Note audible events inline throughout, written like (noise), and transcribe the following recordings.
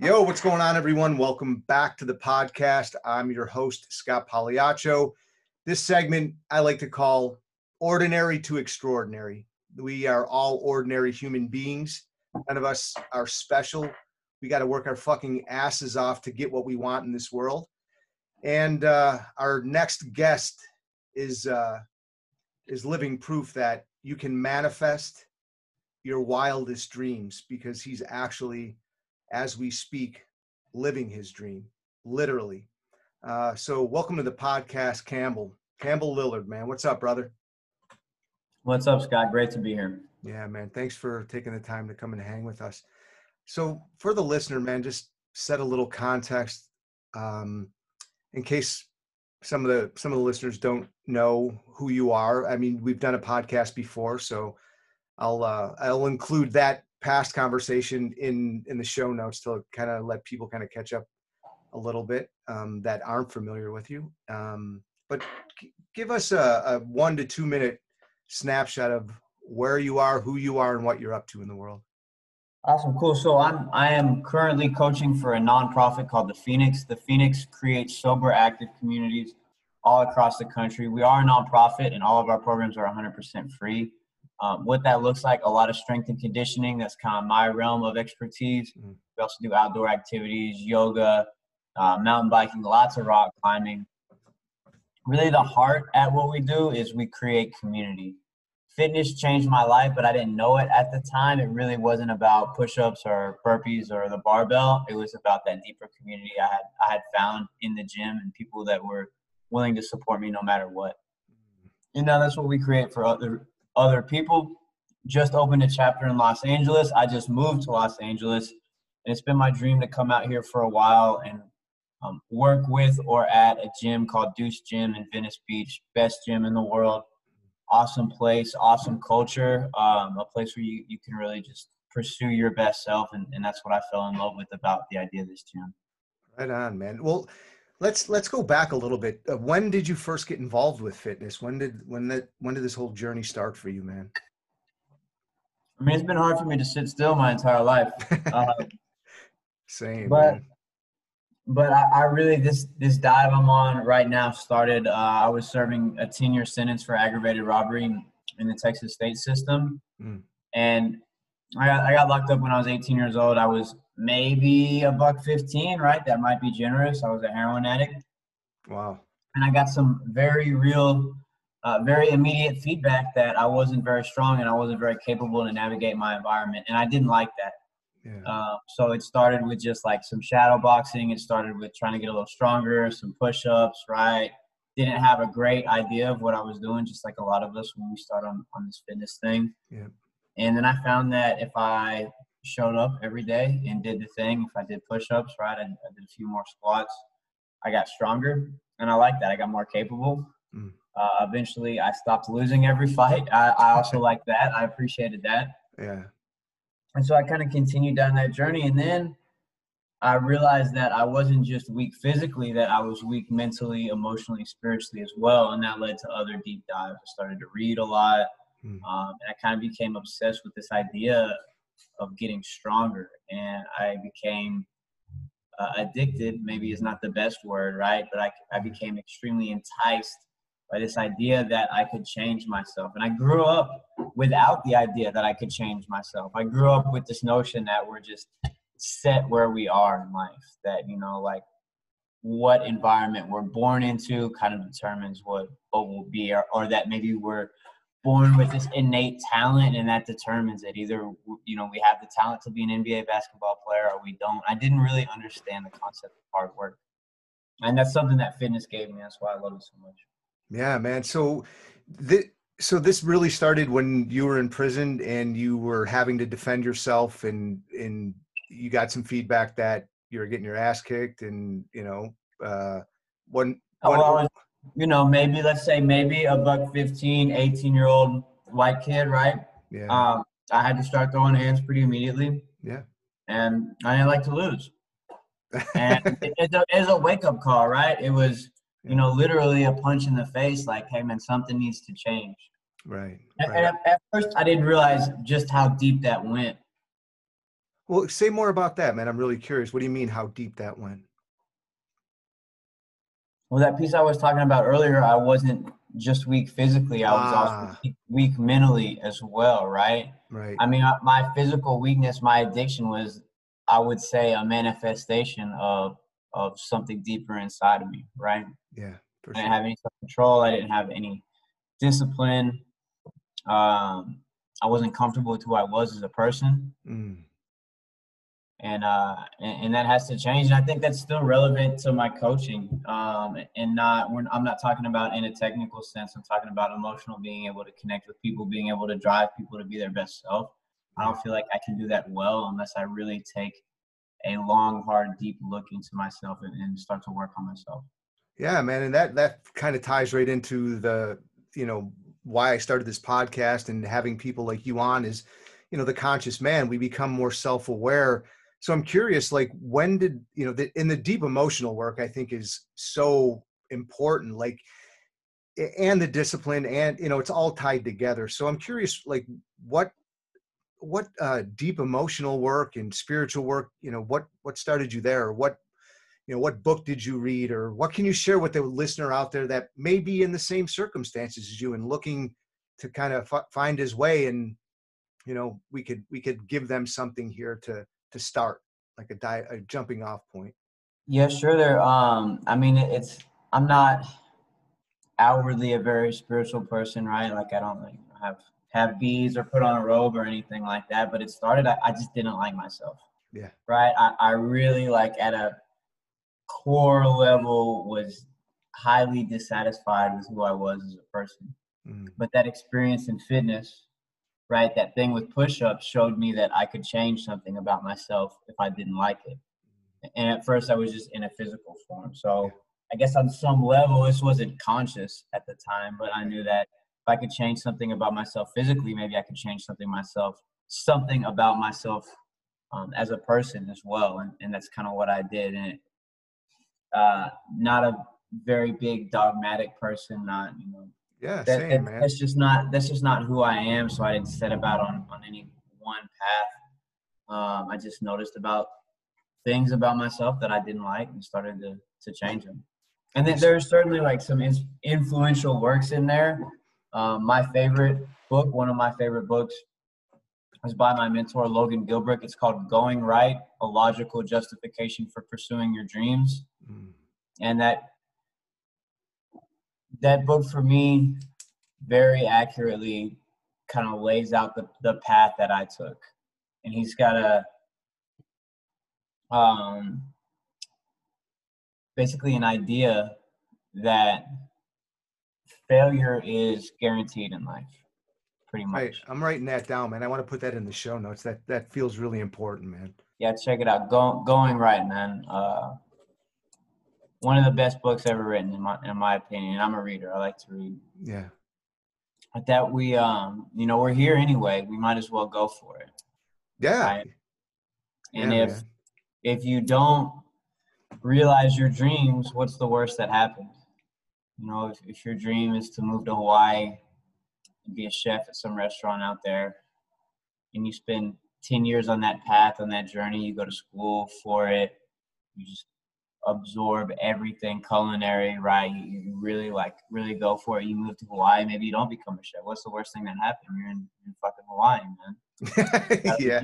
Yo, what's going on, everyone? Welcome back to the podcast. I'm your host, Scott Pagliaccio. This segment I like to call Ordinary to Extraordinary. We are all ordinary human beings. None of us are special. We got to work our fucking asses off to get what we want in this world. And uh, our next guest is uh, is living proof that you can manifest your wildest dreams because he's actually as we speak, living his dream, literally. Uh, so, welcome to the podcast, Campbell. Campbell Lillard, man. What's up, brother? What's up, Scott? Great to be here. Yeah, man. Thanks for taking the time to come and hang with us. So, for the listener, man, just set a little context um, in case some of the some of the listeners don't know who you are. I mean, we've done a podcast before, so I'll uh, I'll include that past conversation in in the show notes to kind of let people kind of catch up a little bit um, that aren't familiar with you. Um, but g- give us a, a one to two minute snapshot of where you are, who you are, and what you're up to in the world. Awesome, cool. So I'm I am currently coaching for a nonprofit called the Phoenix. The Phoenix creates sober active communities all across the country. We are a nonprofit, and all of our programs are 100% free. Um, what that looks like, a lot of strength and conditioning. That's kind of my realm of expertise. Mm-hmm. We also do outdoor activities, yoga, uh, mountain biking, lots of rock climbing. Really, the heart at what we do is we create community. Fitness changed my life, but I didn't know it at the time. It really wasn't about push-ups or burpees or the barbell. It was about that deeper community I had I had found in the gym and people that were willing to support me no matter what. And now that's what we create for other other people. Just opened a chapter in Los Angeles. I just moved to Los Angeles, and it's been my dream to come out here for a while and um, work with or at a gym called Deuce Gym in Venice Beach, best gym in the world. Awesome place, awesome culture, um, a place where you, you can really just pursue your best self. And, and that's what I fell in love with about the idea of this gym. Right on, man. Well, let's let's go back a little bit. Uh, when did you first get involved with fitness? When did when that when did this whole journey start for you, man? I mean, it's been hard for me to sit still my entire life. (laughs) Uh, Same, but man. but I, I, really this this dive I'm on right now started. Uh, I was serving a 10 year sentence for aggravated robbery in the Texas state system, mm. and I got, I got locked up when I was 18 years old. I was maybe a buck 15, right? That might be generous. I was a heroin addict. Wow. And I got some very real, uh, very immediate feedback that I wasn't very strong and I wasn't very capable to navigate my environment. And I didn't like that. Yeah. Uh, so it started with just like some shadow boxing. It started with trying to get a little stronger, some push ups, right? Didn't have a great idea of what I was doing, just like a lot of us when we start on, on this fitness thing. Yeah. And then I found that if I showed up every day and did the thing, if I did push ups, right, I, I, did a few more squats, I got stronger. And I like that. I got more capable. Mm. Uh, eventually, I stopped losing every (laughs) fight. I, I also (laughs) like that. I appreciated that. Yeah. And so I kind of continued down that journey. And then I realized that I wasn't just weak physically, that I was weak mentally, emotionally, spiritually as well. And that led to other deep dives. I started to read a lot. Mm. Um, and I kind of became obsessed with this idea of getting stronger. And I became uh, addicted, maybe is not the best word, right? But I, I became extremely enticed by this idea that I could change myself. And I grew up without the idea that I could change myself. I grew up with this notion that we're just set where we are in life, that, you know, like what environment we're born into kind of determines what, what will be, or, or that maybe we're born with this innate talent and that determines it. Either you know we have the talent to be an nba basketball player or we don't. I didn't really understand the concept of hard work. And that's something that fitness gave me. That's why i love it so much. Yeah man. So the so this really started when you were in prison and you were having to defend yourself and and you got some feedback that you were getting your ass kicked and you know uh when, when oh, well, you know, maybe let's say maybe a buck 15, 18 year old white kid, right? Yeah. Um, I had to start throwing hands pretty immediately. Yeah. And I didn't like to lose. and (laughs) it, it's, a, it's a wake up call, right? It was, you know, literally a punch in the face like, hey, man, something needs to change. Right. And, right. at, at first, I didn't realize just how deep that went. Well, say more about that, man. I'm really curious. What do you mean how deep that went? Well, that piece I was talking about earlier, I wasn't just weak physically, I was Ah. also weak mentally as well, right? Right. I mean, my physical weakness, my addiction was, I would say, a manifestation of of something deeper inside of me, right? yeah, for I didn't sure. have any self control. I didn't have any discipline. Um, I wasn't comfortable with who I was as a person, Mm, and uh, and, and that has to change. And I think that's still relevant to my coaching. Um, and not, we're, I'm not talking about in a technical sense. I'm talking about emotional, being able to connect with people, being able to drive people to be their best self. I don't feel like I can do that well unless I really take a long, hard, deep look into myself and, and start to work on myself. Yeah, man, and that that kind of ties right into the you know why I started this podcast and having people like you on is you know the conscious man. We become more self aware. So I'm curious, like when did you know the, in the deep emotional work? I think is so important. Like and the discipline and you know it's all tied together so i'm curious like what what uh deep emotional work and spiritual work you know what what started you there what you know what book did you read or what can you share with the listener out there that may be in the same circumstances as you and looking to kind of f- find his way and you know we could we could give them something here to to start like a, di- a jumping off point Yeah, sure. There. Um, I mean, it's. I'm not outwardly a very spiritual person, right? Like I don't like have have beads or put on a robe or anything like that. But it started. I, I just didn't like myself. Yeah. Right. I, I really like at a core level was highly dissatisfied with who I was as a person. Mm, But that experience in fitness, right? That thing with push-ups showed me that I could change something about myself if I didn't like it and at first I was just in a physical form. So I guess on some level, this wasn't conscious at the time, but I knew that if I could change something about myself physically, maybe I could change something myself, something about myself um, as a person as well. And, and that's kind of what I did. And it, uh, not a very big dogmatic person, not, you know, yeah that, same that- man that's just not that's just not who I am. So I didn't set about on on any one path. Um, I just noticed about things about myself that I didn't like and started to to change them. And then there's certainly like some ins- influential works in there. Um, my favorite book, one of my favorite books, was by my mentor Logan Gelbrich. It's called "Going Right: A Logical Justification for Pursuing Your Dreams." Mm, and that that book for me very accurately kind of lays out the, the path that I took. And he's got a um basically an idea that failure is guaranteed in life pretty much. Right, I'm writing that down, man. I want to put that in the show notes. That that feels really important, man. Yeah, check it out. Go, going right, man. Uh, one of the best books ever written, in my in my opinion. I'm a reader. I like to read. Yeah, But that we, um, you know, we're here anyway. We might as well go for it. yeah, Right. And yeah, if man. if you don't realize your dreams, what's the worst that happens? You know, if, if your dream is to move to Hawaii and be a chef at some restaurant out there, and you spend 10 years on that path, on that journey, you go to school for it, you just absorb everything culinary, right? You, you really like, really go for it. You move to Hawaii, maybe you don't become a chef. What's the worst thing that happened? You're in, in fucking Hawaii, man. (laughs) yeah,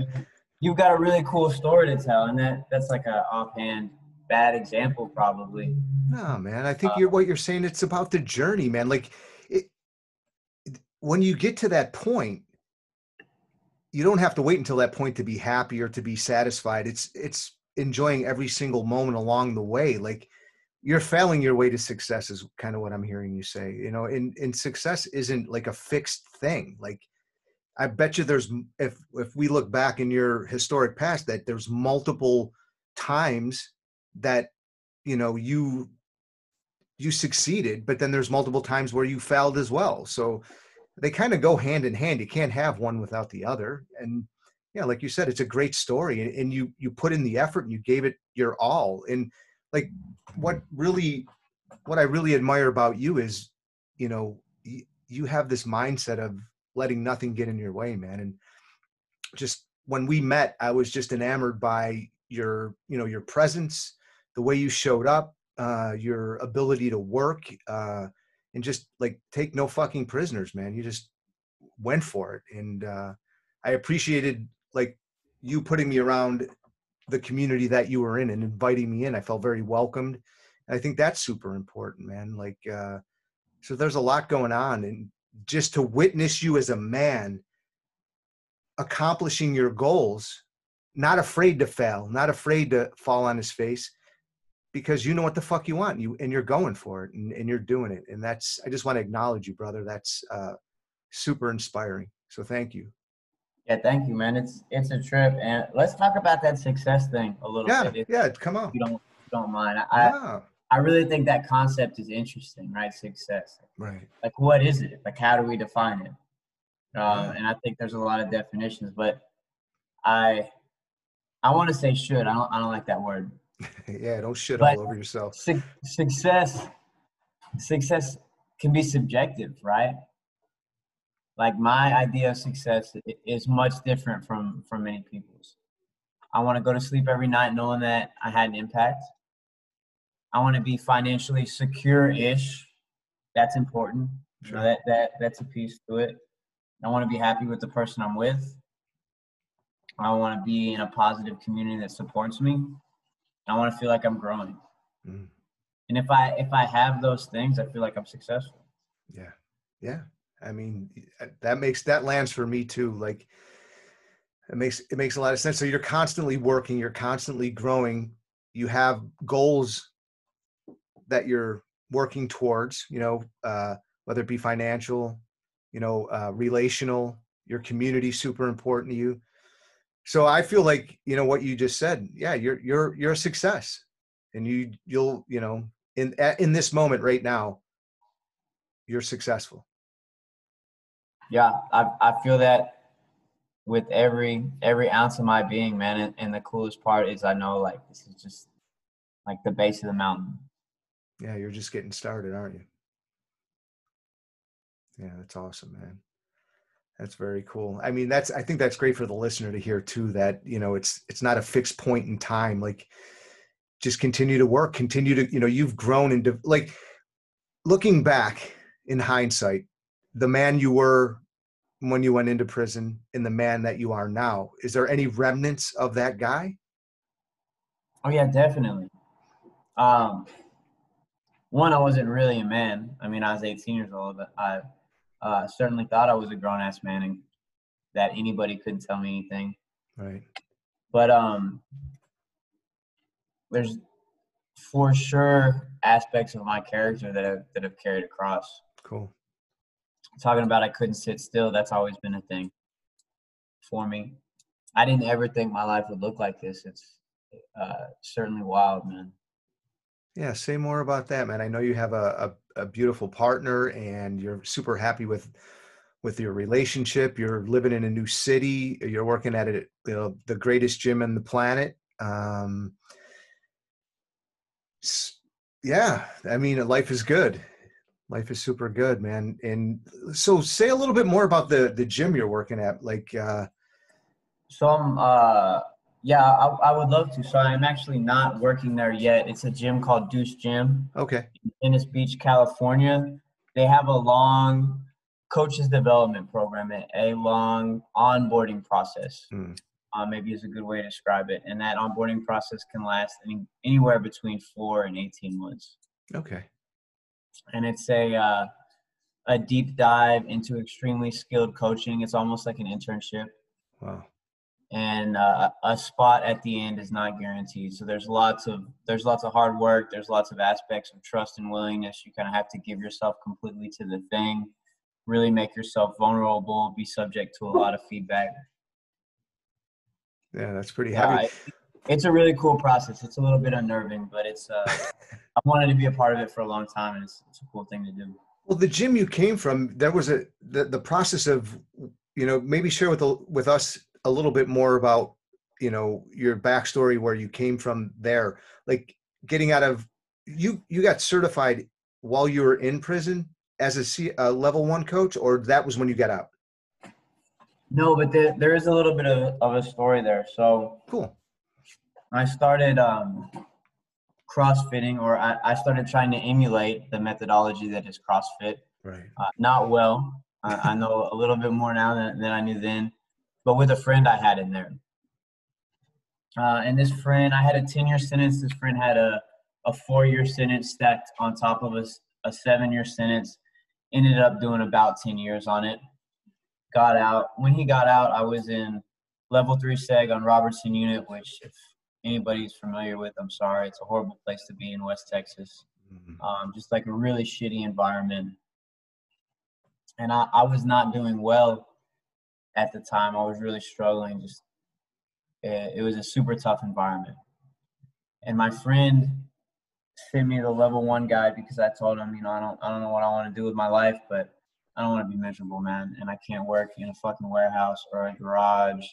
You've got a really cool story to tell, and that that's like a offhand bad example, probably. no, man. I think Uh, you're what you're saying. It's about the journey, man. Like, it, when you get to that point, you don't have to wait until that point to be happy or to be satisfied. It's it's enjoying every single moment along the way. Like, you're failing your way to success is kind of what I'm hearing you say. You know, and and success isn't like a fixed thing. Like, I bet you there's if if we look back in your historic past that there's multiple times that you know you you succeeded but then there's multiple times where you failed as well so they kind of go hand in hand you can't have one without the other and yeah like you said it's a great story and, and you you put in the effort and you gave it your all and like what really what i really admire about you is you know y- you have this mindset of letting nothing get in your way man and just when we met, I was just enamored by your, you know, your presence, the way you showed up, uh, your ability to work, uh, and just like take no fucking prisoners, man. You just went for it, and uh, I appreciated like you putting me around the community that you were in and inviting me in. I felt very welcomed. I think that's super important, man. Like, uh, so there's a lot going on, and just to witness you as a man accomplishing your goals, not afraid to fail, not afraid to fall on his face, because you know what the fuck you want, you and you're going for it, and, and you're doing it, and that's. I just want to acknowledge you, brother. That's uh, super inspiring. So thank you. Yeah, thank you, man. It's it's a trip, and let's talk about that success thing a little yeah, bit. Yeah, yeah. come on. If you don't you don't mind. I yeah. I really think that concept is interesting, right? Success. Right. Like, what is it? Like, how do we define it? Um, Yeah. and I think there's a lot of definitions, but I I want to say should. I don't I don't like that word. (laughs) yeah, don't shit But- all over yourself. Suc success success can be subjective, right? Like my idea of success is much different from from many people's. I want to go to sleep every night knowing that I had an impact. I want to be financially secure-ish. That's important. Sure. that that that's a piece to it. I want to be happy with the person I'm with. I want to be in a positive community that supports me. I want to feel like I'm growing. Mm. And if I if I have those things, I feel like I'm successful. Yeah. Yeah. I mean, uh, that makes that lands for me too. Like it makes it makes a lot of sense. So you're constantly working, you're constantly growing. You have goals that you're working towards, you know, uh, whether it be financial, you know, uh, relational, your community super important to you. So I feel like, you know, what you just said, yeah, you're you're you're a success. And you you'll, you know, in in this moment right now, you're successful. Yeah, I I feel that with every every ounce of my being, man. And, and the coolest part is I know like this is just like the base of the mountain. Yeah, you're just getting started, aren't you? Yeah, that's awesome, man. That's very cool. I mean, that's I think that's great for the listener to hear too that, you know, it's it's not a fixed point in time like just continue to work, continue to, you know, you've grown into like looking back in hindsight, the man you were when you went into prison and the man that you are now, is there any remnants of that guy? Oh yeah, definitely. Um, one, I wasn't really a man. I mean, I was 18 years old, but I uh, certainly thought I was a grown ass man and that anybody couldn't tell me anything. Right. But um, there's for sure aspects of my character that have, that have carried across. Cool. Talking about I couldn't sit still, that's always been a thing for me. I didn't ever think my life would look like this. It's uh, certainly wild, man. Yeah, say more about that, man. I know you have a, a, a beautiful partner and you're super happy with with your relationship. You're living in a new city. You're working at it, you know, the greatest gym on the planet. Um, yeah, I mean, life is good. Life is super good, man. And so, say a little bit more about the the gym you're working at. Like, uh, So I'm, uh, yeah, I, I would love to. So I'm actually not working there yet. It's a gym called Deuce Gym. okay, in Venice Beach, California. They have a long coaches development program, and a long onboarding process. Mm. Uh, maybe is a good way to describe it. And that onboarding process can last any, anywhere between four and 18 months. okay, And it's a, uh, a deep dive into extremely skilled coaching. It's almost like an internship. wow, and uh, a spot at the end is not guaranteed. So there's lots of there's lots of hard work. There's lots of aspects of trust and willingness. You kind of have to give yourself completely to the thing. Really make yourself vulnerable. Be subject to a lot of feedback. yeah, that's pretty heavy. It's a really cool process. It's a little bit unnerving, but it's uh, (laughs) I wanted to be a part of it for a long time, and it's, it's a cool thing to do. Well, the gym you came from, there was a the, the process of, you know, maybe share with the, with us a little bit more about, you know, your backstory where you came from there, like getting out of you you got certified while you were in prison as a C, a level one coach, or that was when you got out. No, but there, there is a little bit of, of a story there. So Cool. I started um, CrossFitting, or I, I started trying to emulate the methodology that is CrossFit. Right. Uh, not well. I, I know a little bit more now than, than I knew then, but with a friend I had in there. Uh, and this friend, I had a 10 year sentence. This friend had a, a four year sentence stacked on top of a, a seven year sentence. Ended up doing about 10 years on it. Got out. When he got out, I was in level three seg on Robertson unit, which if anybody's familiar with, I'm sorry, it's a horrible place to be in West Texas. Mhm. Um, just like a really shitty environment. And I, I was not doing well at the time. I was really struggling. Just it, it was a super tough environment. And my friend sent me the level one guide because I told him, you know, I don't I don't know what I want to do with my life, but I don't want to be miserable, man. And I can't work in a fucking warehouse or a garage.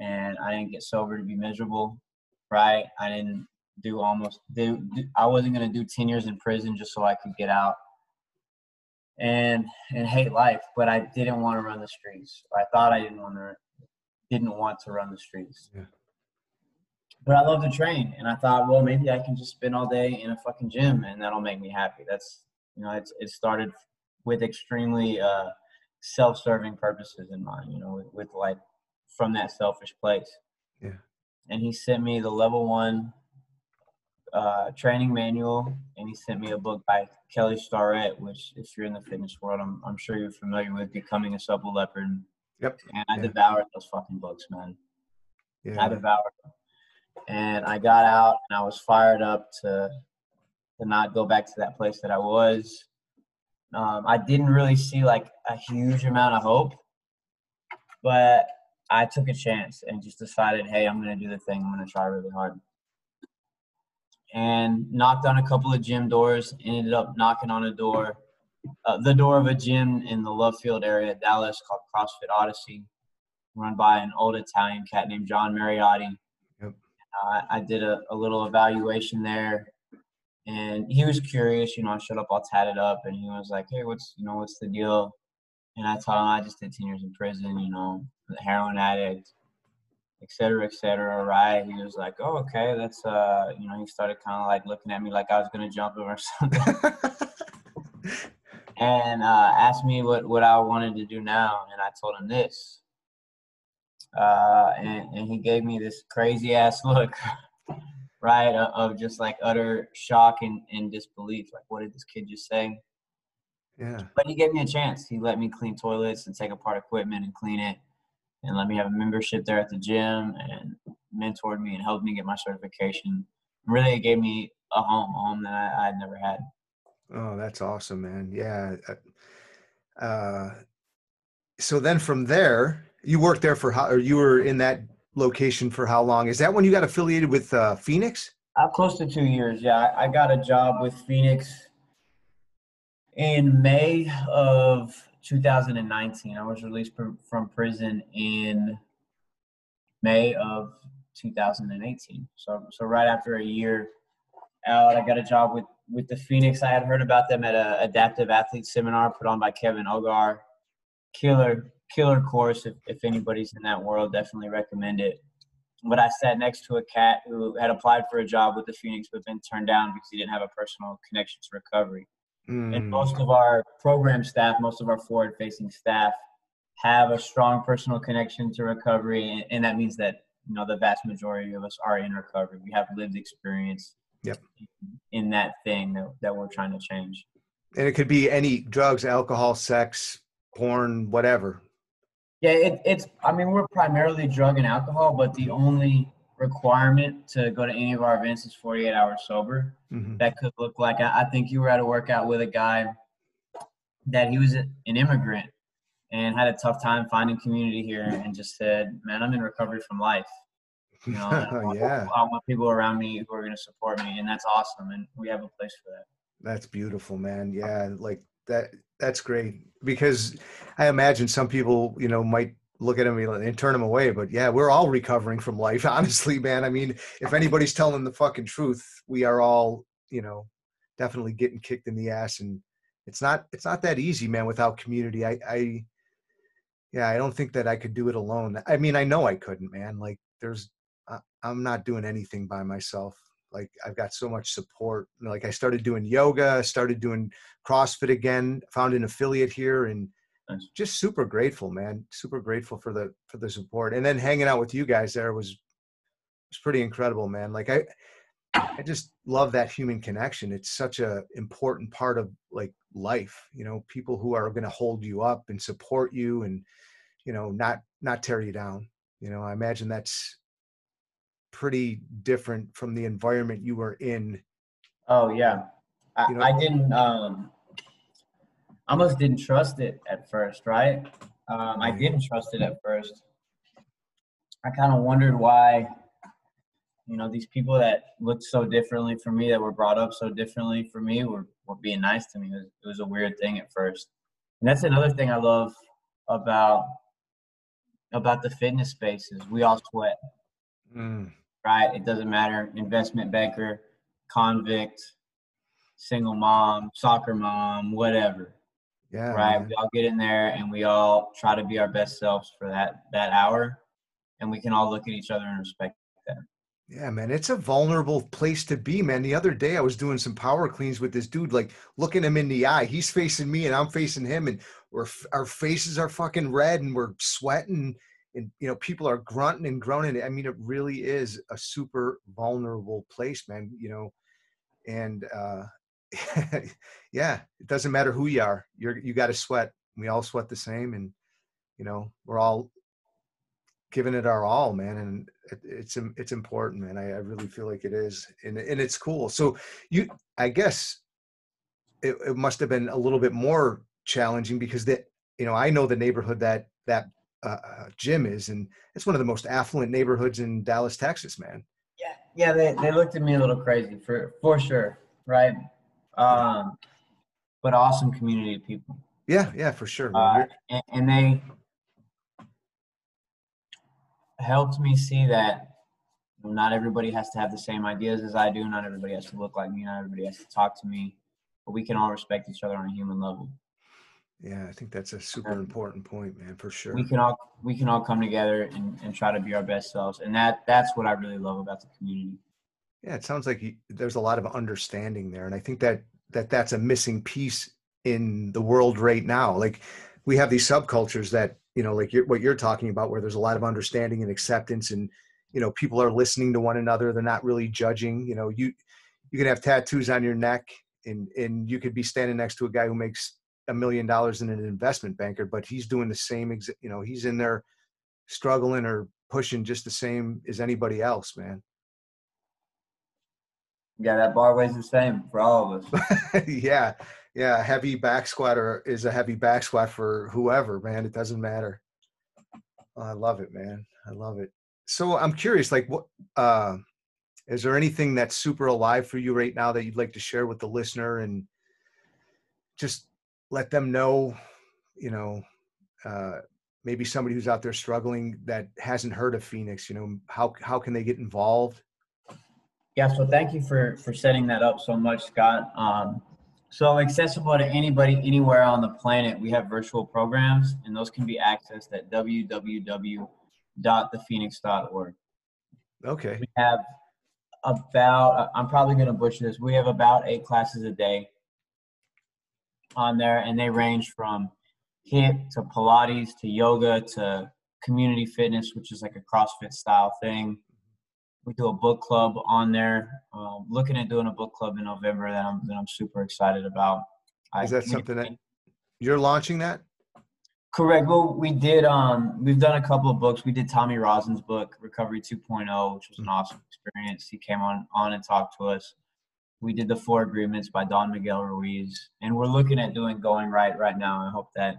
And I didn't get sober to be miserable, right? I didn't do almost do, do I wasn't gonna do ten years in prison just so I could get out and and hate life. But I didn't want to run the streets. I thought I didn't want to didn't want to run the streets. Yeah. But I love to train, and I thought, well, maybe I can just spend all day in a fucking gym, and that'll make me happy. That's you know, it's it started with extremely uh, self-serving purposes in mind. You know, with, with like from that selfish place. Yeah. And he sent me the level one uh, training manual, and he sent me a book by Kelly Starrett, which, if you're in the fitness world, I'm, I'm sure you're familiar with, Becoming a Supple Leopard. Yep. And I Yeah. devoured those fucking books, man. Yeah. I devoured them. And I got out, and I was fired up to to not go back to that place that I was. Um, I didn't really see like a huge amount of hope, but I took a chance and just decided, hey, I'm going to do the thing. I'm going to try really hard. And knocked on a couple of gym doors. Ended up knocking on a door, uh, the door of a gym in the Love Field area, Dallas, called CrossFit Odyssey, run by an old Italian cat named John Mariotti. Yep. Uh, I did a, a little evaluation there, and he was curious. You know, I showed up all tatted up, and he was like, "Hey, what's you know what's the deal?" And I told him I just did ten years in prison. You know, heroin addict, et cetera, et cetera. Right? He was like, "Oh, okay, that's uh," you know, he started kind of like looking at me like I was gonna jump him or (laughs) something, (laughs) and uh, asked me what what I wanted to do now, and I told him this. Uh, and, and he gave me this crazy ass (laughs) look, right, of, of just like utter shock and, and disbelief. Like, what did this kid just say? Yeah. But he gave me a chance. He let me clean toilets and take apart equipment and clean it, and let me have a membership there at the gym, and mentored me and helped me get my certification. Really, it gave me a home, a home that I, I had never had. Oh, that's awesome, man. Yeah. uh, Uh, so then from there, you worked there for how, or you were in that location for how long? Is that when you got affiliated with uh, Phoenix? Uh, close to two years. Yeah, I, I got a job with Phoenix in May of 2019. I was released from prison in May of 2018. So, so right after a year out, I got a job with with the Phoenix. I had heard about them at a adaptive athlete seminar put on by Kevin Ogar. Killer, killer course. If, if anybody's in that world, definitely recommend it but I sat next to a cat who had applied for a job with the Phoenix but been turned down because he didn't have a personal connection to recovery. And Mm, most of our program staff, most of our forward facing staff have a strong personal connection to recovery. And, and that means that, you know, the vast majority of us are in recovery. We have lived experience Yep. in that thing that, that we're trying to change. and it could be any drugs, alcohol, sex, porn, whatever. Yeah, it, it's. I mean, we're primarily drug and alcohol, but the only requirement to go to any of our events is 48 hours sober. Mhm. That could look like. I, I think you were at a workout with a guy that he was an immigrant and had a tough time finding community here, and just said, "Man, I'm in recovery from life. You know, (laughs) I want- yeah, I want people around me who are going to support me, and that's awesome. And we have a place for that." that's beautiful, man. Yeah, like that. That's great because I imagine some people, you know, might look at him and turn him away. But yeah, we're all recovering from life, (laughs) honestly, man. I mean, if anybody's telling the fucking truth, we are all, you know, definitely getting kicked in the ass, and it's not it's not that easy, man. Without community, I, I yeah, I don't think that I could do it alone. I mean, I know I couldn't, man. Like, there's, I, I'm not doing anything by myself. Like, I've got so much support. Like, I started doing yoga, I started doing CrossFit again, found an affiliate here, and Nice. just super grateful, man. Super grateful for the for the support. And then hanging out with you guys there was was pretty incredible, man. Like, I I just love that human connection. It's such a important part of like life, you know, people who are going to hold you up and support you and you know, not not tear you down. You know, I imagine that's pretty different from the environment you were in. Oh yeah, I, You know- I didn't. Um, I almost didn't trust it at first, right? Um, I didn't trust it at first. I kind of wondered why, you know, these people that looked so differently from me, that were brought up so differently from me, were were being nice to me. It was, it was a weird thing at first, and that's another thing I love about about the fitness spaces. We all sweat Mm, right? It doesn't matter. Investment banker, convict, single mom, soccer mom, whatever, yeah, right? man. We all get in there and we all try to be our best selves for that that hour, and we can all look at each other and respect. Them. Yeah, man, it's a vulnerable place to be, man. The other day I was doing some power cleans with this dude, like looking him in the eye. He's facing me and I'm facing him, and we're our faces are fucking red and we're sweating, and you know people are grunting and groaning. I mean, it really is a super vulnerable place, man. You know, and uh, (laughs) yeah, it doesn't matter who you are. You're you got to sweat. We all sweat the same, and you know we're all giving it our all, man. And it, it's it's important, man. I, I really feel like it is, and and it's cool. So you, I guess, it, it must have been a little bit more challenging because that you know I know the neighborhood that that uh, uh, gym is, and it's one of the most affluent neighborhoods in Dallas, Texas, man. Yeah, yeah. They they looked at me a little crazy for for sure, right? Um, but awesome community of people. Yeah, yeah, for sure. uh, and, and they helped me see that not everybody has to have the same ideas as I do. Not everybody has to look like me. Not everybody has to talk to me. But we can all respect each other on a human level. yeah, I think that's a super important point, man, for sure. We can all we can all come together and, and try to be our best selves. And that that's what I really love about the community. Yeah, it sounds like you, there's a lot of understanding there, and I think that that that's a missing piece in the world right now. Like we have these subcultures that you know, like you're, what you're talking about, where there's a lot of understanding and acceptance, and you know, people are listening to one another. They're not really judging. You know, you you can have tattoos on your neck, and and you could be standing next to a guy who makes a million dollars in an investment banker, but he's doing the same. Exa- you know, he's in there struggling or pushing just the same as anybody else, man. Yeah, that bar weighs the same for all of us. (laughs) yeah, yeah. Heavy back squatter is a heavy back squat for whoever, man. It doesn't matter. Oh, I love it, man. I love it. So I'm curious, like, what uh, is there anything that's super alive for you right now that you'd like to share with the listener and just let them know, you know, uh, maybe somebody who's out there struggling that hasn't heard of Phoenix, you know, how how can they get involved? Yeah, so thank you for for setting that up so much, Scott. Um, so accessible to anybody anywhere on the planet. We have virtual programs, and those can be accessed at www.thephoenix.org. Okay. We have about I'm probably going to butcher this. We have about eight classes a day on there, and they range from HIIT to Pilates to yoga to community fitness, which is like a CrossFit style thing we do a book club on there. Um, looking at doing a book club in November that I'm that I'm super excited about. Is that we- something that you're launching that? Correct. Well, we did. Um, we've done a couple of books. We did Tommy Rosen's book, Recovery 2.0, which was an awesome experience. He came on on and talked to us. We did the Four Agreements by Don Miguel Ruiz, and we're looking at doing Going Right right now. I hope that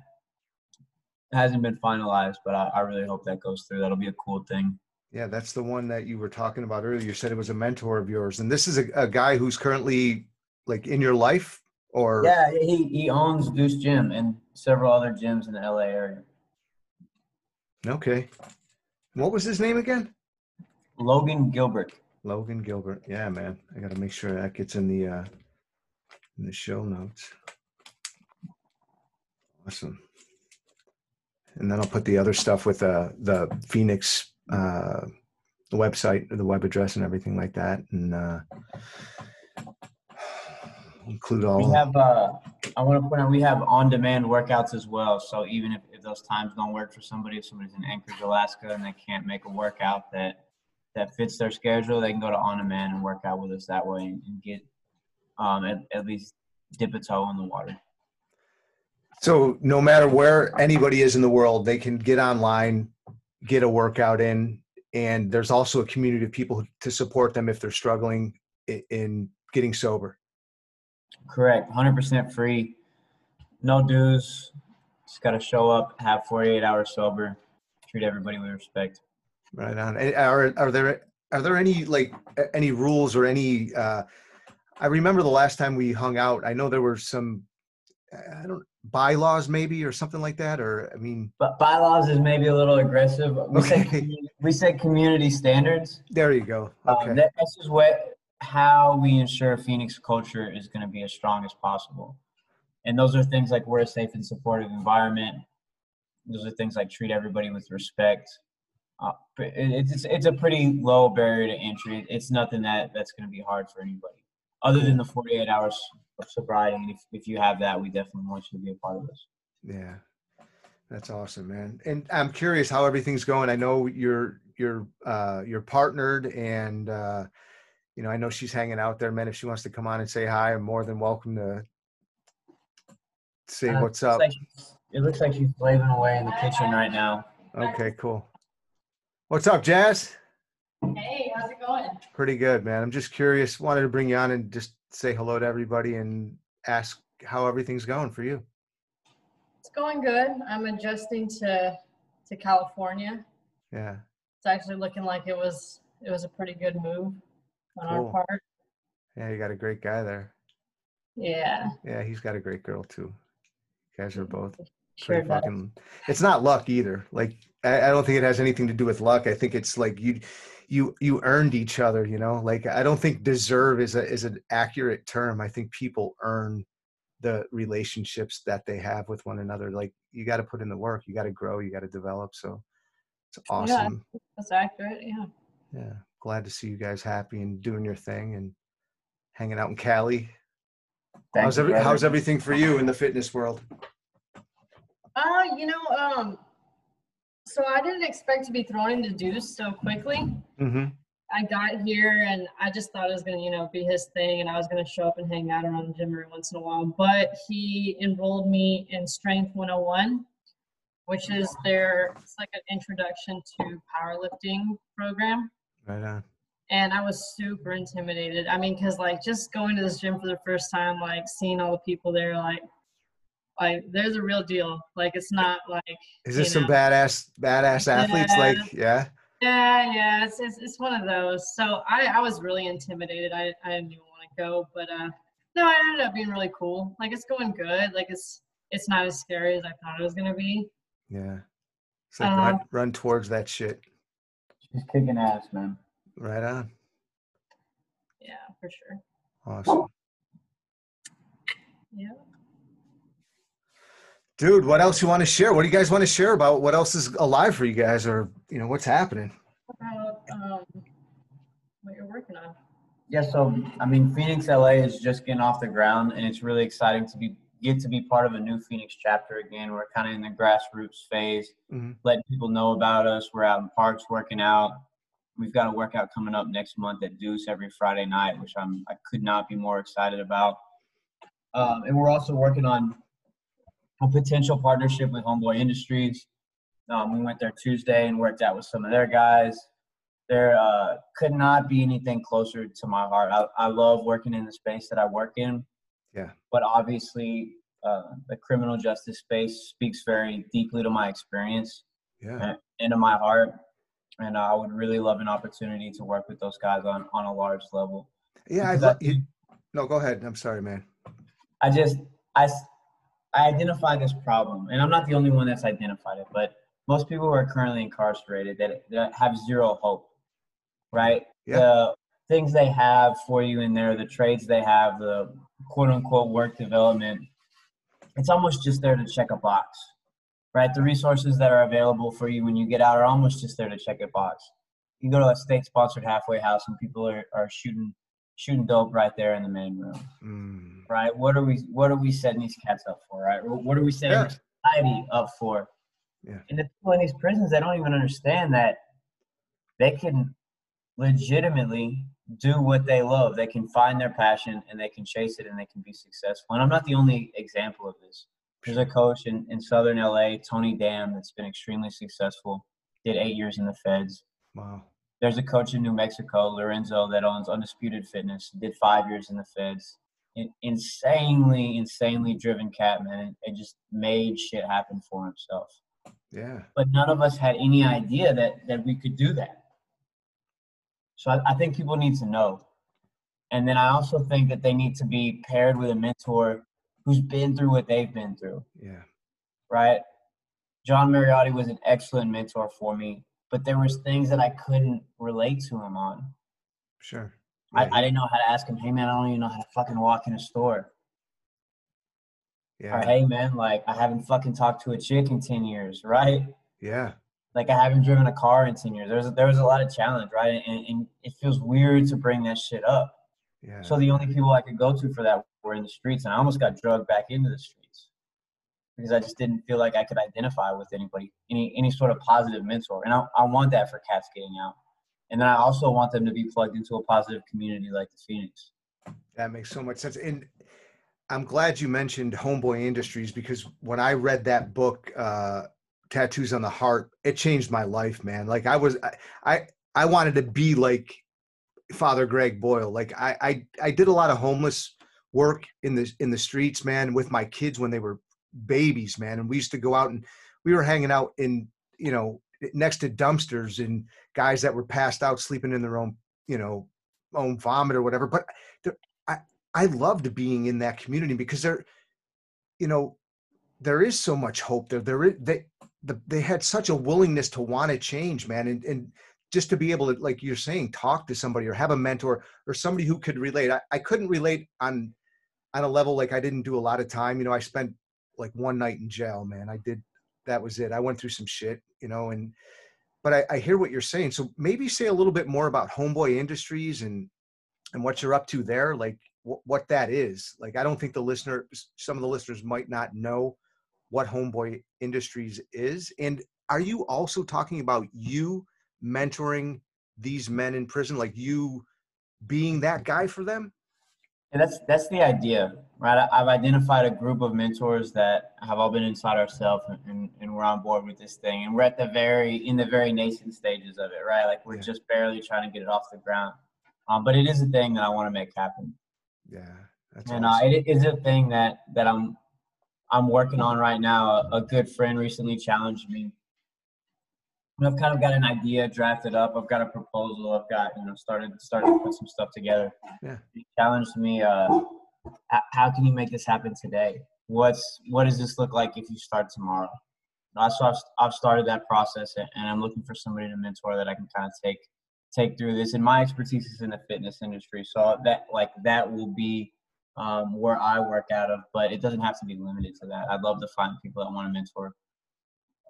it hasn't been finalized, but I, I really hope that goes through. That'll be a cool thing. Yeah, that's the one that you were talking about earlier. You said it was a mentor of yours, and this is a, a guy who's currently like in your life, or Yeah, he, he owns Deuce Gym and several other gyms in the LA area. okay. What was his name again? Logan Gelbrich. Logan Gelbrich. Yeah, man. I got to make sure that gets in the uh, in the show notes. Awesome. and then I'll put the other stuff with uh, the Phoenix uh, the website, the web address, and everything like that, and uh, include all. We have. Uh, I want to point out we have on-demand workouts as well. So even if, if those times don't work for somebody, if somebody's in Anchorage, Alaska, and they can't make a workout that that fits their schedule, they can go to on-demand and work out with us that way and, and get um, at, at least dip a toe in the water. So no matter where anybody is in the world, they can get online, get a workout in, and there's also a community of people to support them if they're struggling in getting sober. Correct, hundred percent free, no dues. Just got to show up, have 48 hours sober, treat everybody with respect. Right on. Are are there are there any like any rules or any? Uh, I remember the last time we hung out. I know there were some. I don't bylaws maybe or something like that or i mean but bylaws is maybe a little aggressive. We okay. said we said community standards. There you go. Um, okay. um, this is what how we ensure phoenix culture is going to be as strong as possible. And those are things like we're a safe and supportive environment. Those are things like treat everybody with respect. Uh, it's it's a pretty low barrier to entry. It's nothing that that's going to be hard for anybody other than the 48 hours of sobriety. And if, if you have that, we definitely want you to be a part of this. Yeah. That's awesome, man. And I'm curious how everything's going. I know you're you're uh you're partnered and uh you know, I know she's hanging out there, man. If she wants to come on and say hi, I'm more than welcome to say uh, what's up. Like it looks like she's slaving away in the kitchen right now. Okay, cool. What's up, Jazz? Hey, how's it going? Pretty good, man. I'm just curious. Wanted to bring you on and just say hello to everybody and ask how everything's going for you. It's going good. I'm adjusting to to California. Yeah. It's actually looking like it was it was a pretty good move on cool. our part. Yeah, you got a great guy there. Yeah. Yeah, he's got a great girl too. You guys are mm-hmm. both sure fucking. It's not luck either. Like I, I don't think it has anything to do with luck. I think it's like you you you earned each other you know? Like i don't think deserve is a is an accurate term. I think people earn the relationships that they have with one another. Like you got to put in the work you got to grow you got to develop. So it's awesome. yeah, that's accurate yeah. Yeah glad to see you guys happy and doing your thing and hanging out in cali. Thank how's every, how's everything for you in the fitness world? Uh you know um so I didn't expect to be thrown into Deuce so quickly. Mm-hmm. I got here and I just thought it was gonna, you know, be his thing, and I was gonna show up and hang out around the gym every once in a while. But he enrolled me in Strength 101, which is their it's like an introduction to powerlifting program. Right on. And I was super intimidated. I mean, because like just going to this gym for the first time, like seeing all the people there, like like there's a real deal. Like it's not like is this some know, badass badass athletes? Yeah, like yeah. Yeah, yeah, it's, it's, it's one of those. So I, I was really intimidated. I, I didn't even want to go, but uh, no, I ended up being really cool. Like it's going good. Like it's it's not as scary as I thought it was gonna be. Yeah, it's like um, run, run towards that shit. She's kicking ass, man. Right on. Yeah, for sure. Awesome. Yeah. Dude, what else you want to share? What do you guys want to share about? What else is alive for you guys, or you know, what's happening? About um, what you're working on. Yeah, so I mean, Phoenix LA is just getting off the ground, and it's really exciting to be get to be part of a new Phoenix chapter again. We're kind of in the grassroots phase, mm-hmm. letting people know about us. We're out in parks working out. We've got a workout coming up next month at Deuce every Friday night, which I'm I could not be more excited about. Um, and we're also working on a potential partnership with Homeboy Industries. Um, we went there Tuesday and worked out with some of their guys. There uh, could not be anything closer to my heart. I, I love working in the space that I work in. Yeah. But obviously, uh, the criminal justice space speaks very deeply to my experience yeah. and to my heart. And I would really love an opportunity to work with those guys on, on a large level. Yeah, I thought you. No, go ahead. I'm sorry, man. I just I I identify this problem, and I'm not the only one that's identified it, but most people who are currently incarcerated that, that have zero hope, right? Yeah. The things they have for you in there, the trades they have, the quote unquote work development, it's almost just there to check a box, right? The resources that are available for you when you get out are almost just there to check a box. You go to a state sponsored halfway house and people are, are shooting shooting dope right there in the main room. Mm. Right? What are we what are we setting these cats up for, right? What are we setting Yeah. society up for? Yeah. And the people in these prisons, they don't even understand that they can legitimately do what they love. They can find their passion and they can chase it and they can be successful. And I'm not the only example of this. There's a coach in, in Southern LA, Tony Dam, that's been extremely successful. Did eight years in the feds. Wow. There's a coach in New Mexico, Lorenzo, that owns Undisputed Fitness. Did five years in the feds. In, insanely, insanely driven cat man, and, and just made shit happen for himself. Yeah. But none of us had any idea that that we could do that. So I, I think people need to know. And then I also think that they need to be paired with a mentor who's been through what they've been through Yeah. right? John Mariotti was an excellent mentor for me, but there was things that I couldn't relate to him on. Sure. I, I didn't know how to ask him, hey man, I don't even know how to fucking walk in a store. yeah. Or hey man, like I haven't fucking talked to a chick in 10 years, right? Yeah. Like I haven't driven a car in 10 years. There was, there was a lot of challenge, right? And, and it feels weird to bring that shit up. Yeah. So the only people I could go to for that were in the streets, and I almost got drugged back into the streets because I just didn't feel like I could identify with anybody, any any sort of positive mentor. And I, I want that for cats getting out, and then I also want them to be plugged into a positive community like the Phoenix. That makes so much sense. And I'm glad you mentioned Homeboy Industries because when I read that book, uh, Tattoos on the Heart, it changed my life, man. Like I was, I, I, I wanted to be like Father Greg Boyle. Like I, I, I did a lot of homeless work in the in the streets, man, with my kids when they were babies, man. And we used to go out and we were hanging out in, you know, next to dumpsters and guys that were passed out sleeping in their own, you know, own vomit or whatever. But there, I, I loved being in that community because there, you know, there is so much hope there. There is they, the, they had such a willingness to want to change, man, and and just to be able to, like you're saying, talk to somebody or have a mentor or somebody who could relate. I, I couldn't relate on on a level like I didn't do a lot of time. You know, I spent like one night in jail, man. I did that was it. I went through some shit, you know, and but I, I hear what you're saying. So maybe say a little bit more about Homeboy Industries and and what you're up to there, like wh- what that is. Like I don't think the listener, some of the listeners might not know what Homeboy Industries is. And are you also talking about you mentoring these men in prison, like you being that guy for them? And that's that's the idea, right? I've identified a group of mentors that have all been inside ourselves, and, and, and we're on board with this thing. And we're at the very in the very nascent stages of it, right? Like we're Yeah. just barely trying to get it off the ground. Um, but it is a thing that I want to make happen. Yeah, that's and uh, it is a thing that that I'm I'm working on right now. A, a good friend recently challenged me. And I've kind of got an idea drafted up. I've got a proposal. I've got you know started started to put some stuff together. Yeah. He challenged me. Uh, how can you make this happen today? What's what does this look like if you start tomorrow? So I've, I've started that process, and and I'm looking for somebody to mentor that I can kind of take take through this. And my expertise is in the fitness industry, so that like that will be um, where I work out of. But it doesn't have to be limited to that. I'd love to find people that want to mentor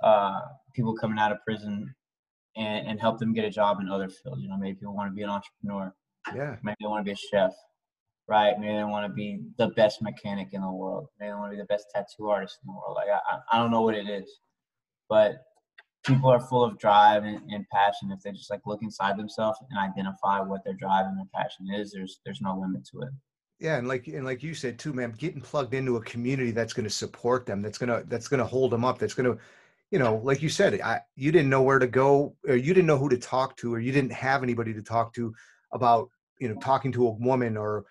uh, people coming out of prison and, and help them get a job in other fields. You know, maybe people want to be an entrepreneur, yeah, maybe they want to be a chef, right? Maybe they want to be the best mechanic in the world. Maybe they want to be the best tattoo artist in the world. Like I, I- don't know what it is, but people are full of drive and, and passion. If they just like look inside themselves and identify what their drive and their passion is, there's there's no limit to it. yeah, and like and like you said too, man, getting plugged into a community that's going to support them, that's gonna that's gonna hold them up, that's gonna, you know, like you said, I you didn't know where to go, or you didn't know who to talk to, or you didn't have anybody to talk to about, you know, talking to a woman, or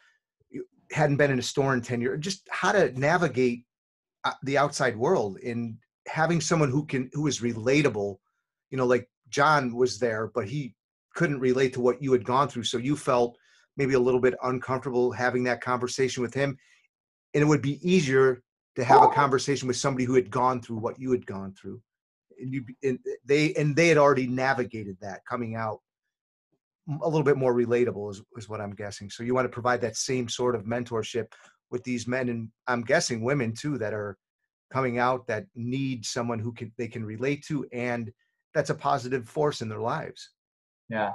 hadn't been in a store in ten years, just how to navigate uh, the outside world and having someone who can who is relatable, you know, like John was there, but he couldn't relate to what you had gone through, so you felt maybe a little bit uncomfortable having that conversation with him and it would be easier to have a conversation with somebody who had gone through what you had gone through. And you and they and they had already navigated that coming out a little bit more relatable is, is what i'm guessing so you want to provide that same sort of mentorship with these men and i'm guessing women too that are coming out that need someone who can they can relate to and that's a positive force in their lives Yeah.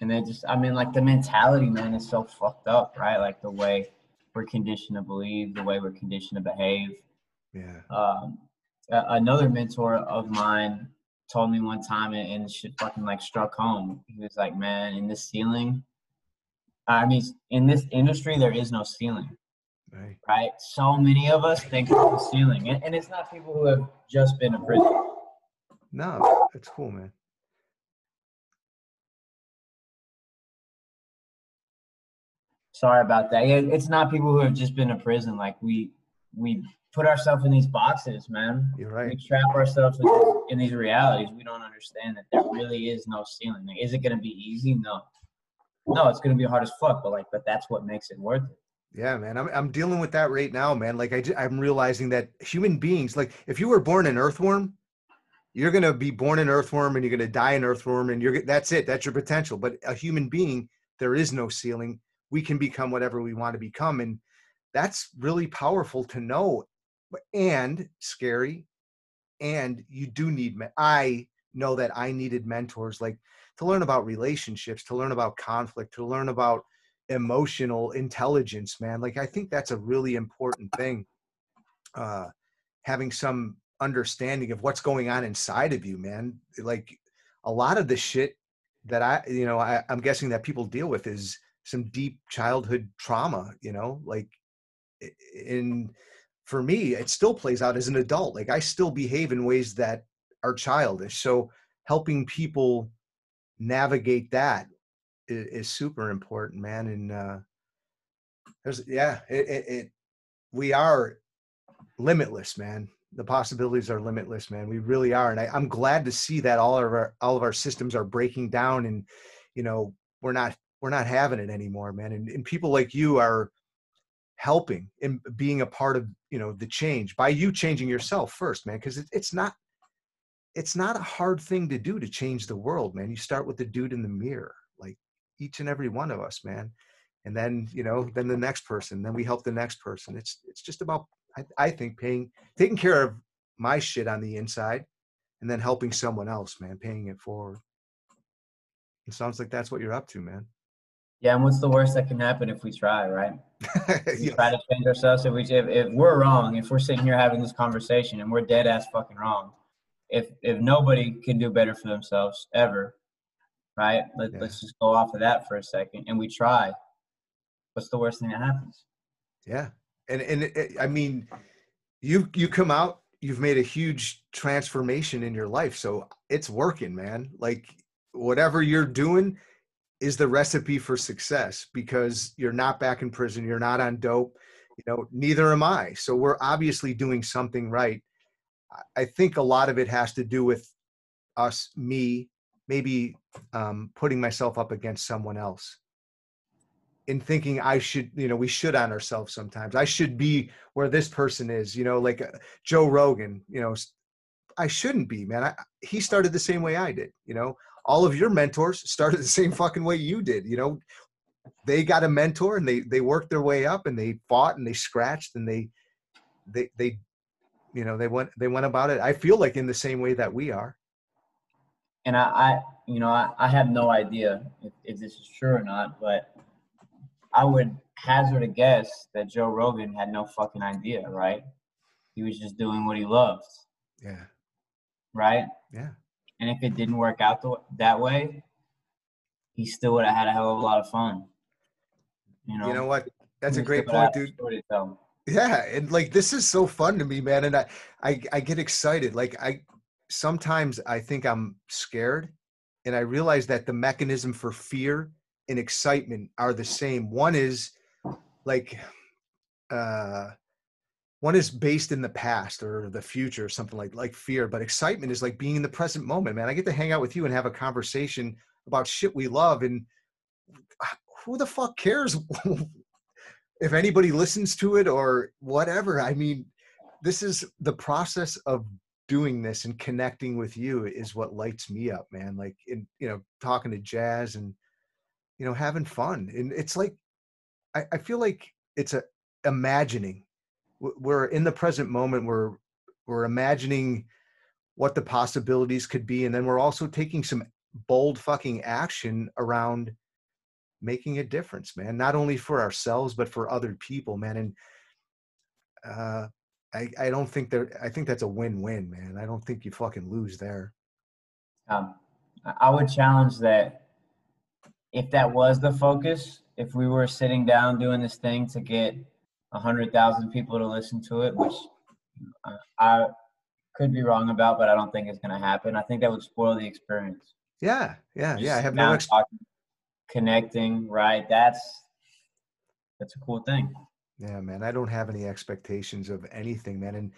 And they just, I mean, like the mentality, man, is so fucked up, right? Like the way we're conditioned to believe, the way we're conditioned to behave. yeah Um, another mentor of mine told me one time, and, and shit fucking like struck home. He was like, man, in this ceiling, I mean, in this industry, there is no ceiling, right right? So many of us think there's the ceiling. And, and it's not people who have just been in prison. no it's cool man sorry about that. Yeah, it's not people who have just been in prison. Like we we put ourselves in these boxes, man. you're We trap ourselves in these, realities. We don't understand that there really is no ceiling. Like, is it going to be easy? No. No, it's going to be hard as fuck. But like, but that's what makes it worth it. Yeah, man. I'm I'm dealing with that right now, man. Like I I'm realizing that human beings, like if you were born an earthworm, you're gonna be born an earthworm and you're gonna die an earthworm, and you're that's it. That's your potential. But a human being, there is no ceiling. We can become whatever we want to become, and that's really powerful to know, and scary. And you do need. me- I know that I needed mentors, like to learn about relationships, to learn about conflict, to learn about emotional intelligence man like i think that's a really important thing uh having some understanding of what's going on inside of you man like a lot of the shit that i you know I, i'm guessing that people deal with is some deep childhood trauma you know like in for me it still plays out as an adult like i still behave in ways that are childish so helping people navigate that is, is super important, man. And uh, there's yeah, it, it, it we are limitless, man. The possibilities are limitless, man. We really are, and I, I'm glad to see that all of our all of our systems are breaking down, and you know we're not we're not having it anymore, man. And, and people like you are helping and being a part of you know the change by you changing yourself first, man. Because it, it's not it's not a hard thing to do to change the world, man. You start with the dude in the mirror, like each and every one of us, man. And then, you know, then the next person, then we help the next person. It's it's just about I, I think paying taking care of my shit on the inside and then helping someone else, man, paying it forward. It sounds like that's what you're up to, man. Yeah, and what's the worst that can happen if we try, right? (laughs) Yeah, try to change ourselves. If we if, if we're wrong, if we're sitting here having this conversation and we're dead ass fucking wrong, if if nobody can do better for themselves ever, right? Let, Yeah. Let's just go off of that for a second, and we try. What's the worst thing that happens? Yeah, and and it, it- I mean, you you come out, you've made a huge transformation in your life, so it's working, man. Like whatever you're doing is the recipe for success because you're not back in prison, you're not on dope, you know. Neither am I, so we're obviously doing something right. I- think a lot of it has to do with us, me, maybe um, putting myself up against someone else in thinking I should, you know, we should on ourselves sometimes. I should be where this person is, you know, like uh, Joe Rogan, you know, I shouldn't be, man. I, he started the same way I did, you know. All of your mentors started (laughs) the same fucking way you did, you know. They got a mentor and they they worked their way up and they fought and they scratched and they they they you know, they went they went about it. I feel like in the same way that we are. and I, I you know, I, I have no idea if, if this is true or not, but I would hazard a guess that Joe Rogan had no fucking idea, right? He was just doing what he loved, Yeah. right? Yeah. And if it didn't work out the, that way, he still would have had a hell of a lot of fun. You know, You know what? That's a great point, dude. story to tell. yeah and like this is so fun to me man and I, I i get excited like i sometimes i think i'm scared and i realize that the mechanism for fear and excitement are the same one is like uh one is based in the past or the future or something like like fear but excitement is like being in the present moment man. I get to hang out with you and have a conversation about shit we love and (sighs) who the fuck cares (laughs) if anybody listens to it or whatever? I mean this is the process of doing this and connecting with you is what lights me up man. Like in you know talking to jazz and you know having fun. And it's like i, I feel like it's a imagining we're in the present moment we're we're imagining what the possibilities could be and then we're also taking some bold fucking action around making a difference man not only for ourselves but for other people man and uh i i don't think that i think that's a win-win man i don't think you fucking lose there. Um, I would challenge that if that was the focus, if we were sitting down doing this thing to get a hundred thousand people to listen to it, which I could be wrong about, but I don't think it's going to happen. I think that would spoil the experience. yeah yeah Just yeah i have no ex- talking, connecting, right? That's that's a cool thing. Yeah, man, I don't have any expectations of anything, man. And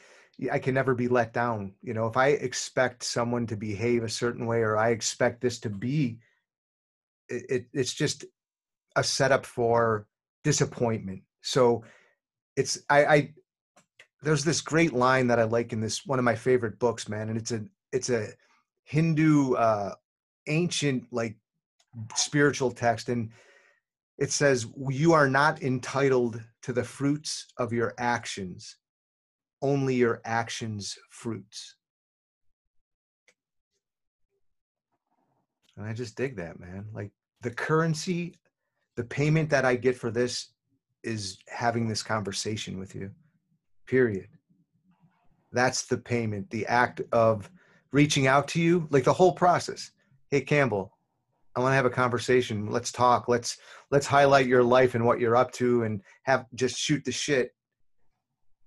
I can never be let down. You know, if I expect someone to behave a certain way or I expect this to be, it, it it's just a setup for disappointment. So it's I, I there's this great line that I like in this one of my favorite books, man, and it's a it's a Hindu uh ancient like spiritual text and it says you are not entitled to the fruits of your actions only your actions fruits. And i just dig that man like the currency the payment that i get for this is having this conversation with you period. That's the payment the act of reaching out to you like the whole process. Hey campbell i want to have a conversation. Let's talk. Let's let's highlight your life and what you're up to and have just shoot the shit.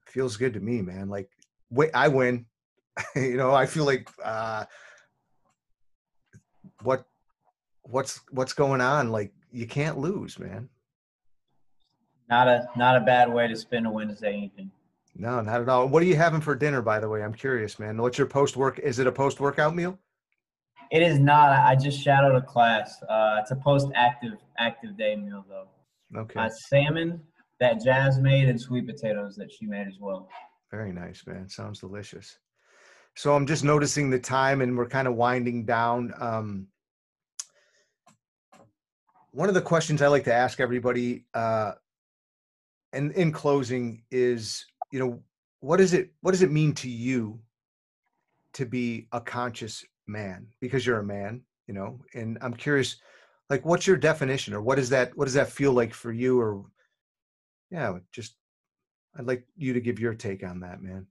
Feels good to me man. Like wait i win. (laughs) You know i feel like uh what what's what's going on? Like you can't lose man Not a not a bad way to spend a Wednesday evening. no not at all what are you having for dinner by the way i'm curious man what's your post work is it a post workout meal It is not. I just shadowed a class. Uh, it's a post active active day meal though. okay Uh, salmon that Jazz made and sweet potatoes that she made as well. Very nice, man. Sounds delicious. So I'm just noticing the time and we're kind of winding down. Um, one of the questions I like to ask everybody, uh, and in closing, is you know what is it? What does it mean to you to be a conscious man? Because you're a man, you know. And I'm curious, like, what's your definition, or what is that? What does that feel like for you? Or yeah, just I'd like you to give your take on that, man.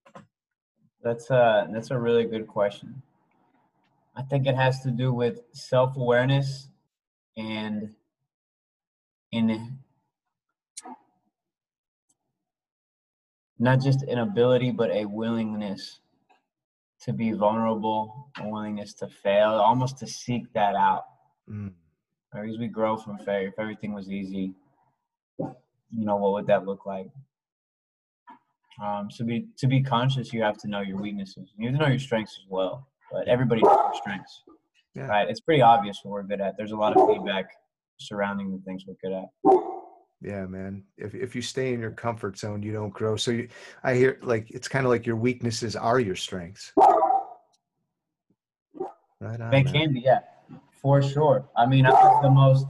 That's a that's a really good question. I think it has to do with self awareness and in not just an ability but a willingness to be vulnerable, a willingness to fail, almost to seek that out. Mm? Because we grow from failure. If everything was easy, you know, what would that look like? Um, so be to be conscious, you have to know your weaknesses. You have to know your strengths as well. But everybody knows their strengths, Yeah. right? It's pretty obvious what we're good at. There's a lot of feedback surrounding the things we're good at. Yeah, man. If if you stay in your comfort zone, you don't grow. So you, I hear like it's kind of like your weaknesses are your strengths. Right on. They man. can be, yeah, for sure. I mean, I was the most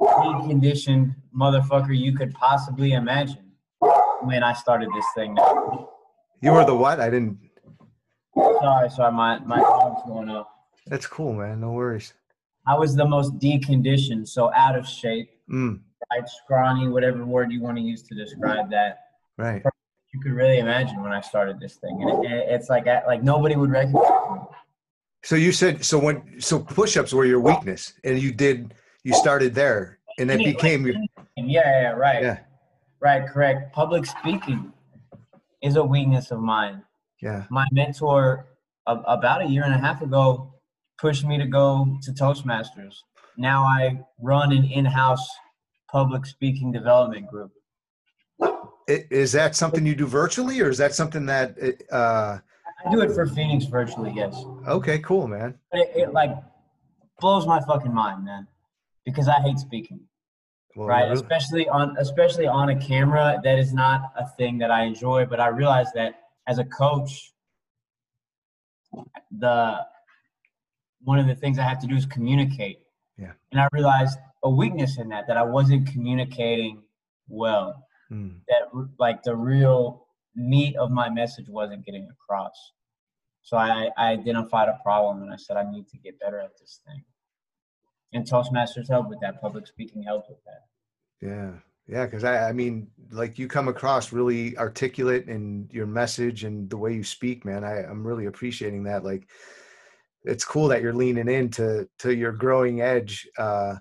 deconditioned motherfucker you could possibly imagine when I started this thing. Now. You were the what? I didn't. Sorry, sorry, my my phone's going off. That's cool, man. No worries. I was the most deconditioned, so out of shape, Mm, right, scrawny, whatever word you want to use to describe that. right. You could really imagine when I started this thing, and it, it- it's like like nobody would recognize me. So you said so when so push-ups were your weakness, and you did you started there, and it became your. Yeah, yeah, right, yeah right, correct. Public speaking is a weakness of mine. yeah My mentor, a, about a year and a half ago, pushed me to go to Toastmasters. Now I run an in-house public speaking development group. Is that something you do virtually, or is that something that uh, I do it for Phoenix virtually, yes. okay, cool, man. It, it like blows my fucking mind, man, because I hate speaking. Well, right really- especially on especially on a camera that is not a thing that i enjoy but i realize that as a coach the one of the things i have to do is communicate Yeah. and i realized a weakness in that that i wasn't communicating well Mm, that like the real meat of my message wasn't getting across. So I, I identified a problem and I said, I need to get better at this thing. And Toastmasters helped with that. Public speaking helped with that. Yeah. Yeah. Cause I, I mean, like you come across really articulate in your message and the way you speak, man. I, I'm really appreciating that. Like, it's cool that you're leaning into to your growing edge. Uh,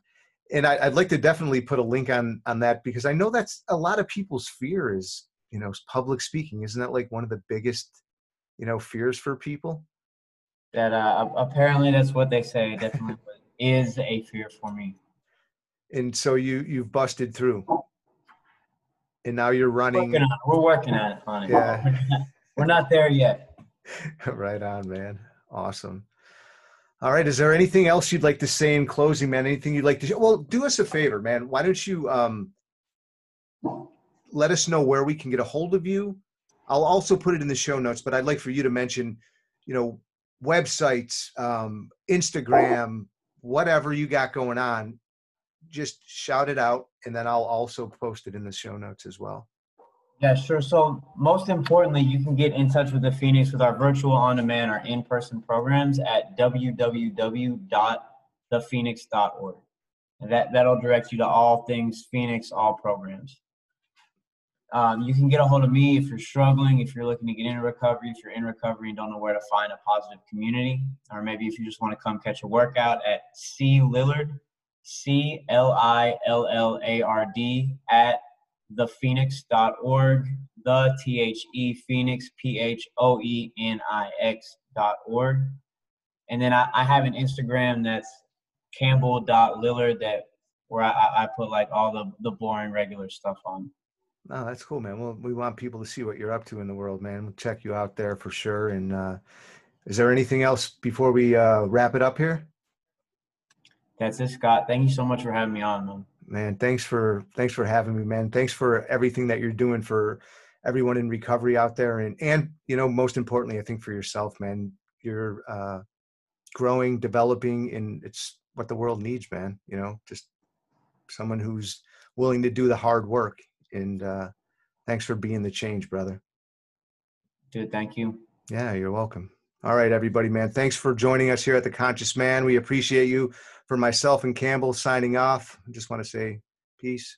and I, would like to definitely put a link on on that because I know that's a lot of people's fear is you know public speaking. Isn't that like one of the biggest you know fears for people? That uh, apparently that's what they say. Definitely is a fear for me. And so you you've busted through, and now you're running. Working on, we're working on it, on it. Yeah, (laughs) we're not there yet. (laughs) right on, man. Awesome. All right. Is there anything else you'd like to say in closing, man? Anything you'd like to? Well, do us a favor, man. Why don't you um, let us know where we can get a hold of you? I'll also put it in the show notes, but I'd like for you to mention, you know, websites, um, Instagram, whatever you got going on. Just shout it out, and then I'll also post it in the show notes as well. Yeah, sure. So most importantly, you can get in touch with the Phoenix with our virtual on-demand or in-person programs at www.thephoenix.org. And that, that'll direct you to all things Phoenix, all programs. Um, you can get a hold of me if you're struggling, if you're looking to get into recovery, if you're in recovery and don't know where to find a positive community, or maybe if you just want to come catch a workout at C Lillard, C L I L L A R D at thephoenix.org, the T H E Phoenix, P H O E N I X dot org. And then I, I have an Instagram that's campbell.lillard that where I, I put like all the, the boring regular stuff on. No, that's cool, man. Well, we want people to see what you're up to in the world, man. We'll check you out there for sure. And uh, is there anything else before we uh, wrap it up here? That's it, Scott. Thank you so much for having me on, man man thanks for thanks for having me man. Thanks for everything that you're doing for everyone in recovery out there and and you know most importantly i think for yourself man. You're uh growing developing and it's what the world needs man you know just someone who's willing to do the hard work. And uh thanks for being the change brother. Dude thank you. Yeah you're welcome. All right everybody man thanks for joining us here at the conscious man. We appreciate you for myself and Campbell signing off, I just want to say peace.